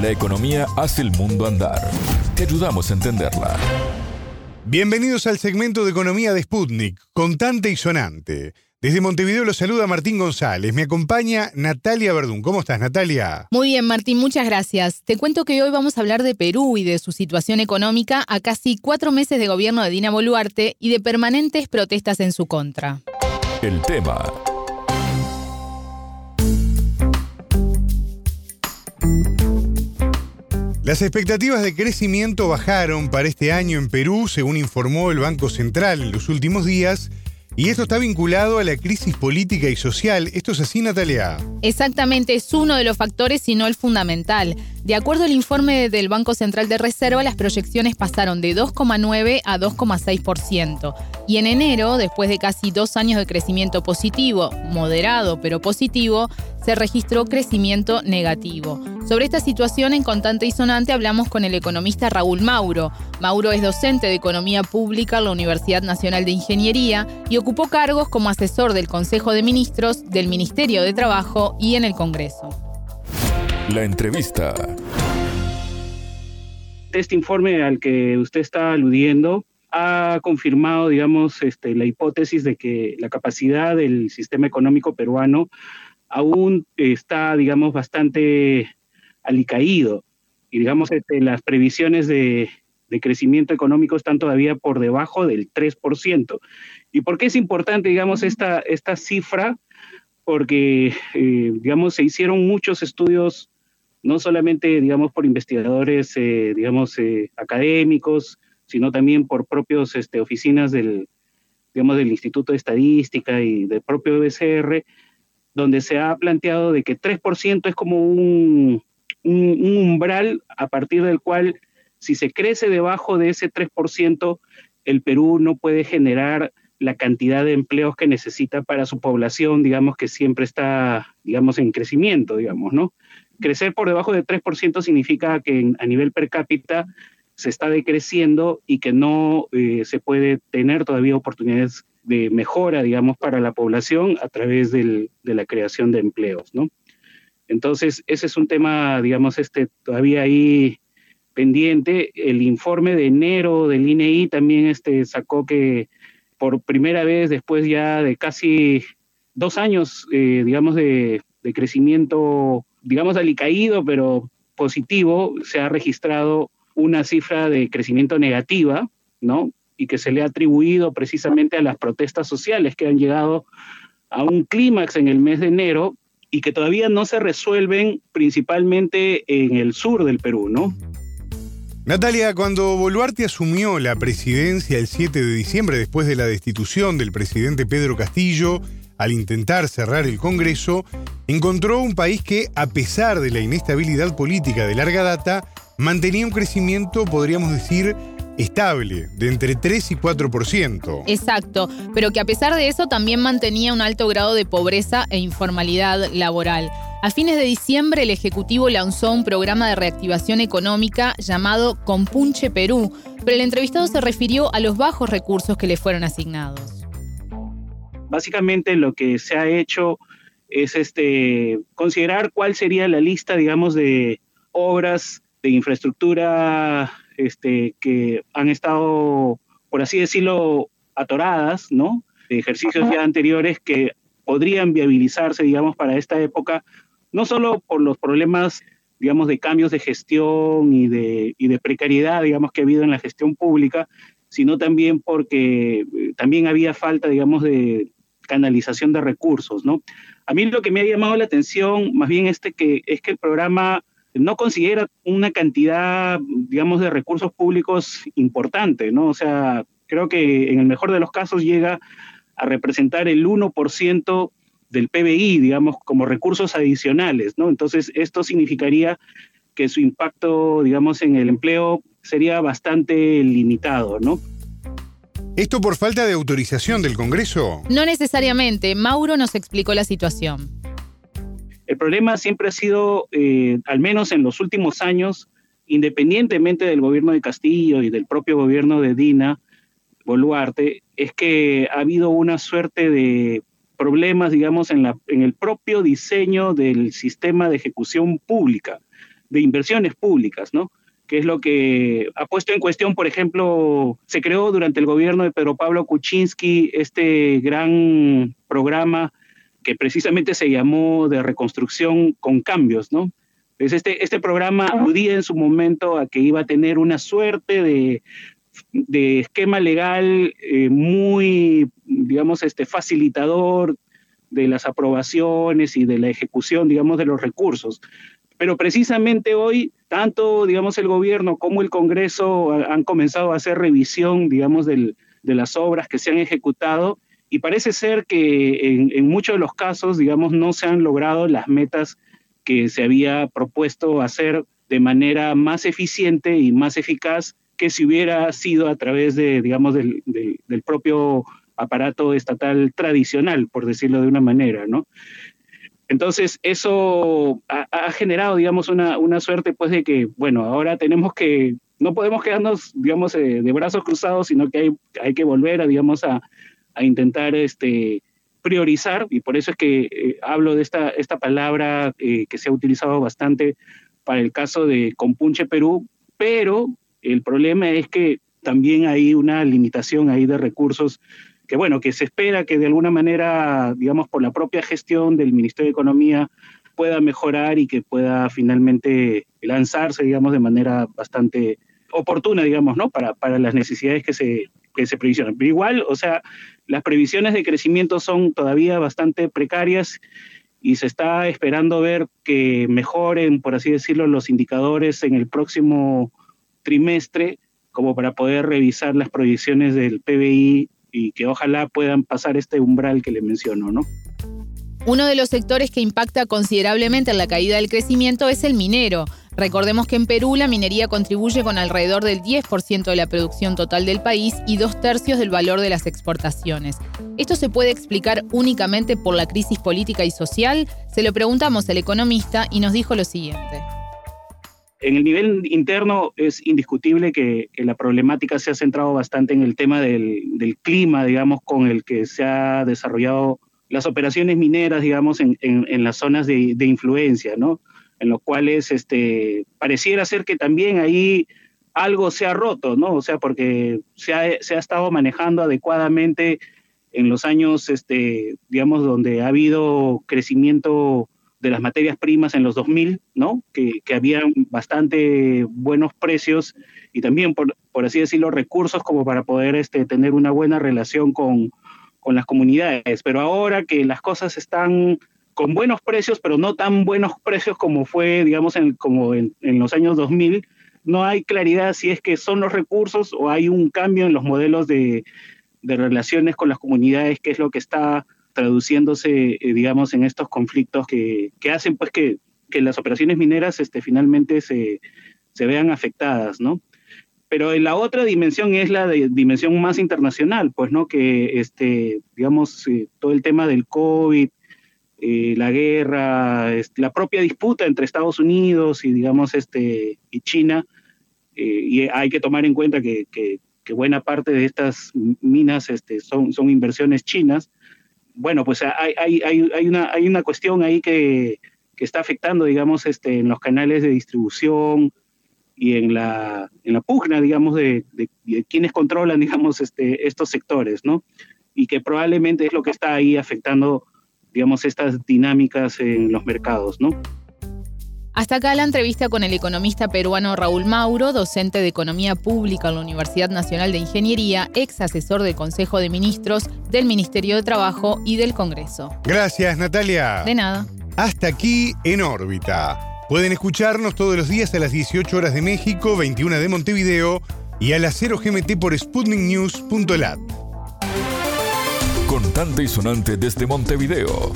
La economía hace el mundo andar. Te ayudamos a entenderla. Bienvenidos al segmento de economía de Sputnik, contante y sonante. Desde Montevideo los saluda Martín González. Me acompaña Natalia Verdún. ¿Cómo estás, Natalia? Muy bien, Martín, muchas gracias. Te cuento que hoy vamos a hablar de Perú y de su situación económica a casi cuatro meses de gobierno de Dina Boluarte y de permanentes protestas en su contra. El tema Las expectativas de crecimiento bajaron para este año en Perú, según informó el Banco Central en los últimos días, y esto está vinculado a la crisis política y social. ¿Esto es así, Natalia? Exactamente, es uno de los factores, y no el fundamental. De acuerdo al informe del Banco Central de Reserva, las proyecciones pasaron de 2,9 a 2,6%. Y en enero, después de casi dos años de crecimiento positivo, moderado pero positivo, se registró crecimiento negativo. Sobre esta situación en Contante y Sonante hablamos con el economista Raúl Mauro. Mauro es docente de Economía Pública en la Universidad Nacional de Ingeniería y ocupó cargos como asesor del Consejo de Ministros, del Ministerio de Trabajo y en el Congreso. La entrevista. Este informe al que usted está aludiendo ha confirmado, digamos, este, la hipótesis de que la capacidad del sistema económico peruano aún está, digamos, bastante alicaído. Y, digamos, este, las previsiones de, crecimiento económico están todavía por debajo del 3%. ¿Y por qué es importante, digamos, esta, esta cifra? Porque, eh, digamos, se hicieron muchos estudios, no solamente, digamos, por investigadores, eh, digamos, eh, académicos, sino también por propios este, oficinas del, digamos, del Instituto de Estadística y del propio BCR, donde se ha planteado de que 3% es como un, umbral a partir del cual si se crece debajo de ese 3%, el Perú no puede generar la cantidad de empleos que necesita para su población, digamos que siempre está, digamos, en crecimiento, digamos, ¿no? Crecer por debajo de 3% significa que a nivel per cápita se está decreciendo y que no eh, se puede tener todavía oportunidades de mejora, digamos, para la población a través de la creación de empleos, ¿no? Entonces, ese es un tema, digamos, este, todavía ahí pendiente. El informe de enero del INEI también este, sacó que por primera vez, después ya de casi dos años, eh, digamos, de, de, crecimiento, digamos, alicaído, pero positivo, se ha registrado una cifra de crecimiento negativa, ¿no? Y que se le ha atribuido precisamente a las protestas sociales que han llegado a un clímax en el mes de enero y que todavía no se resuelven principalmente en el sur del Perú, ¿no? Natalia, cuando Boluarte asumió la presidencia el 7 de diciembre después de la destitución del presidente Pedro Castillo, al intentar cerrar el Congreso, encontró un país que, a pesar de la inestabilidad política de larga data, mantenía un crecimiento, podríamos decir, estable, de entre 3 y 4%. Exacto, pero que a pesar de eso también mantenía un alto grado de pobreza e informalidad laboral. A fines de diciembre el Ejecutivo lanzó un programa de reactivación económica llamado Compunche Perú, pero el entrevistado se refirió a los bajos recursos que le fueron asignados. Básicamente lo que se ha hecho es este, considerar cuál sería la lista, digamos, de obras de infraestructura este, que han estado, por así decirlo, atoradas, ¿no? De ejercicios ya anteriores que podrían viabilizarse, digamos, para esta época, no solo por los problemas, digamos, de cambios de gestión y de, y de precariedad, digamos, que ha habido en la gestión pública, sino también porque eh, también había falta, digamos, de canalización de recursos, ¿no? A mí lo que me ha llamado la atención, más bien este que es que el programa no considera una cantidad, digamos, de recursos públicos importante, ¿no? O sea, creo que en el mejor de los casos llega a representar el 1% del PBI, digamos, como recursos adicionales, ¿no? Entonces, esto significaría que su impacto, digamos, en el empleo sería bastante limitado, ¿no? ¿Esto por falta de autorización del Congreso? No necesariamente. Mauro nos explicó la situación. El problema siempre ha sido, eh, al menos en los últimos años, independientemente del gobierno de Castillo y del propio gobierno de Dina Boluarte, es que ha habido una suerte de problemas, digamos, en, la, en el propio diseño del sistema de ejecución pública. de inversiones públicas, ¿no? que es lo que ha puesto en cuestión, por ejemplo, se creó durante el gobierno de Pedro Pablo Kuczynski este gran programa que precisamente se llamó de reconstrucción con cambios, ¿no? Entonces este, este programa aludía en su momento a que iba a tener una suerte de, de esquema legal eh, muy, digamos, este, facilitador de las aprobaciones y de la ejecución, digamos, de los recursos. Pero precisamente hoy, tanto, digamos, el gobierno como el Congreso han comenzado a hacer revisión, digamos, de las obras que se han ejecutado y parece ser que en, muchos de los casos, digamos, no se han logrado las metas que se había propuesto hacer de manera más eficiente y más eficaz que si hubiera sido a través de, digamos, del, del propio aparato estatal tradicional, por decirlo de una manera, ¿no? Entonces, eso ha, generado, digamos, una, una, suerte, pues, de que, bueno, ahora tenemos que, no podemos quedarnos, digamos, eh, de brazos cruzados, sino que hay, hay que volver a, digamos, a, a, intentar este, priorizar, y por eso es que eh, hablo de esta, palabra eh, que se ha utilizado bastante para el caso de Compunche Perú, pero el problema es que también hay una limitación ahí de recursos que bueno, que se espera que de alguna manera, digamos, por la propia gestión del Ministerio de Economía pueda mejorar y que pueda finalmente lanzarse, digamos, de manera bastante oportuna, digamos, ¿no? Para, para las necesidades que se, que se previsionan. Pero igual, o sea, las previsiones de crecimiento son todavía bastante precarias y se está esperando ver que mejoren, por así decirlo, los indicadores en el próximo trimestre, como para poder revisar las proyecciones del PBI y que ojalá puedan pasar este umbral que le menciono, ¿no? Uno de los sectores que impacta considerablemente en la caída del crecimiento es el minero. Recordemos que en Perú la minería contribuye con alrededor del 10% de la producción total del país y dos tercios del valor de las exportaciones. ¿Esto se puede explicar únicamente por la crisis política y social? Se lo preguntamos al economista y nos dijo lo siguiente. En el nivel interno es indiscutible que, la problemática se ha centrado bastante en el tema del, clima, digamos, con el que se ha desarrollado las operaciones mineras, digamos, en, las zonas de, influencia, ¿no? En los cuales este, pareciera ser que también ahí algo se ha roto, ¿no? O sea, porque se ha, se ha estado manejando adecuadamente en los años, este, digamos, donde ha habido crecimiento de las materias primas en los 2000, ¿no? Que, que habían bastante buenos precios y también, por, por, así decirlo, recursos como para poder este, tener una buena relación con, con las comunidades. Pero ahora que las cosas están con buenos precios, pero no tan buenos precios como fue, digamos, en, como en, en los años 2000, no hay claridad si es que son los recursos o hay un cambio en los modelos de, de relaciones con las comunidades, que es lo que está traduciéndose, eh, digamos, en estos conflictos que, que hacen pues que, que, las operaciones mineras este, finalmente se, se vean afectadas, ¿no? Pero la otra dimensión es la de, dimensión más internacional, pues, ¿no? Que, este, digamos, eh, todo el tema del COVID, eh, la guerra, este, la propia disputa entre Estados Unidos y, digamos, este, y China, y hay que tomar en cuenta que, que, que, buena parte de estas minas este, son, son inversiones chinas, bueno, pues hay, hay, hay, una, hay una cuestión ahí que, que, está afectando, digamos, este, en los canales de distribución y en la, en la pugna, digamos, de, de, quienes controlan, digamos, este, estos sectores, ¿no? Y que probablemente es lo que está ahí afectando, digamos, estas dinámicas en los mercados, ¿no? Hasta acá la entrevista con el economista peruano Raúl Mauro, docente de Economía Pública en la Universidad Nacional de Ingeniería, ex asesor del Consejo de Ministros, del Ministerio de Trabajo y del Congreso. Gracias, Natalia. De nada. Hasta aquí en órbita. Pueden escucharnos todos los días a las 18 horas de México, 21 de Montevideo y a las 0 GMT por sputniknews.lat. Contante y sonante desde Montevideo.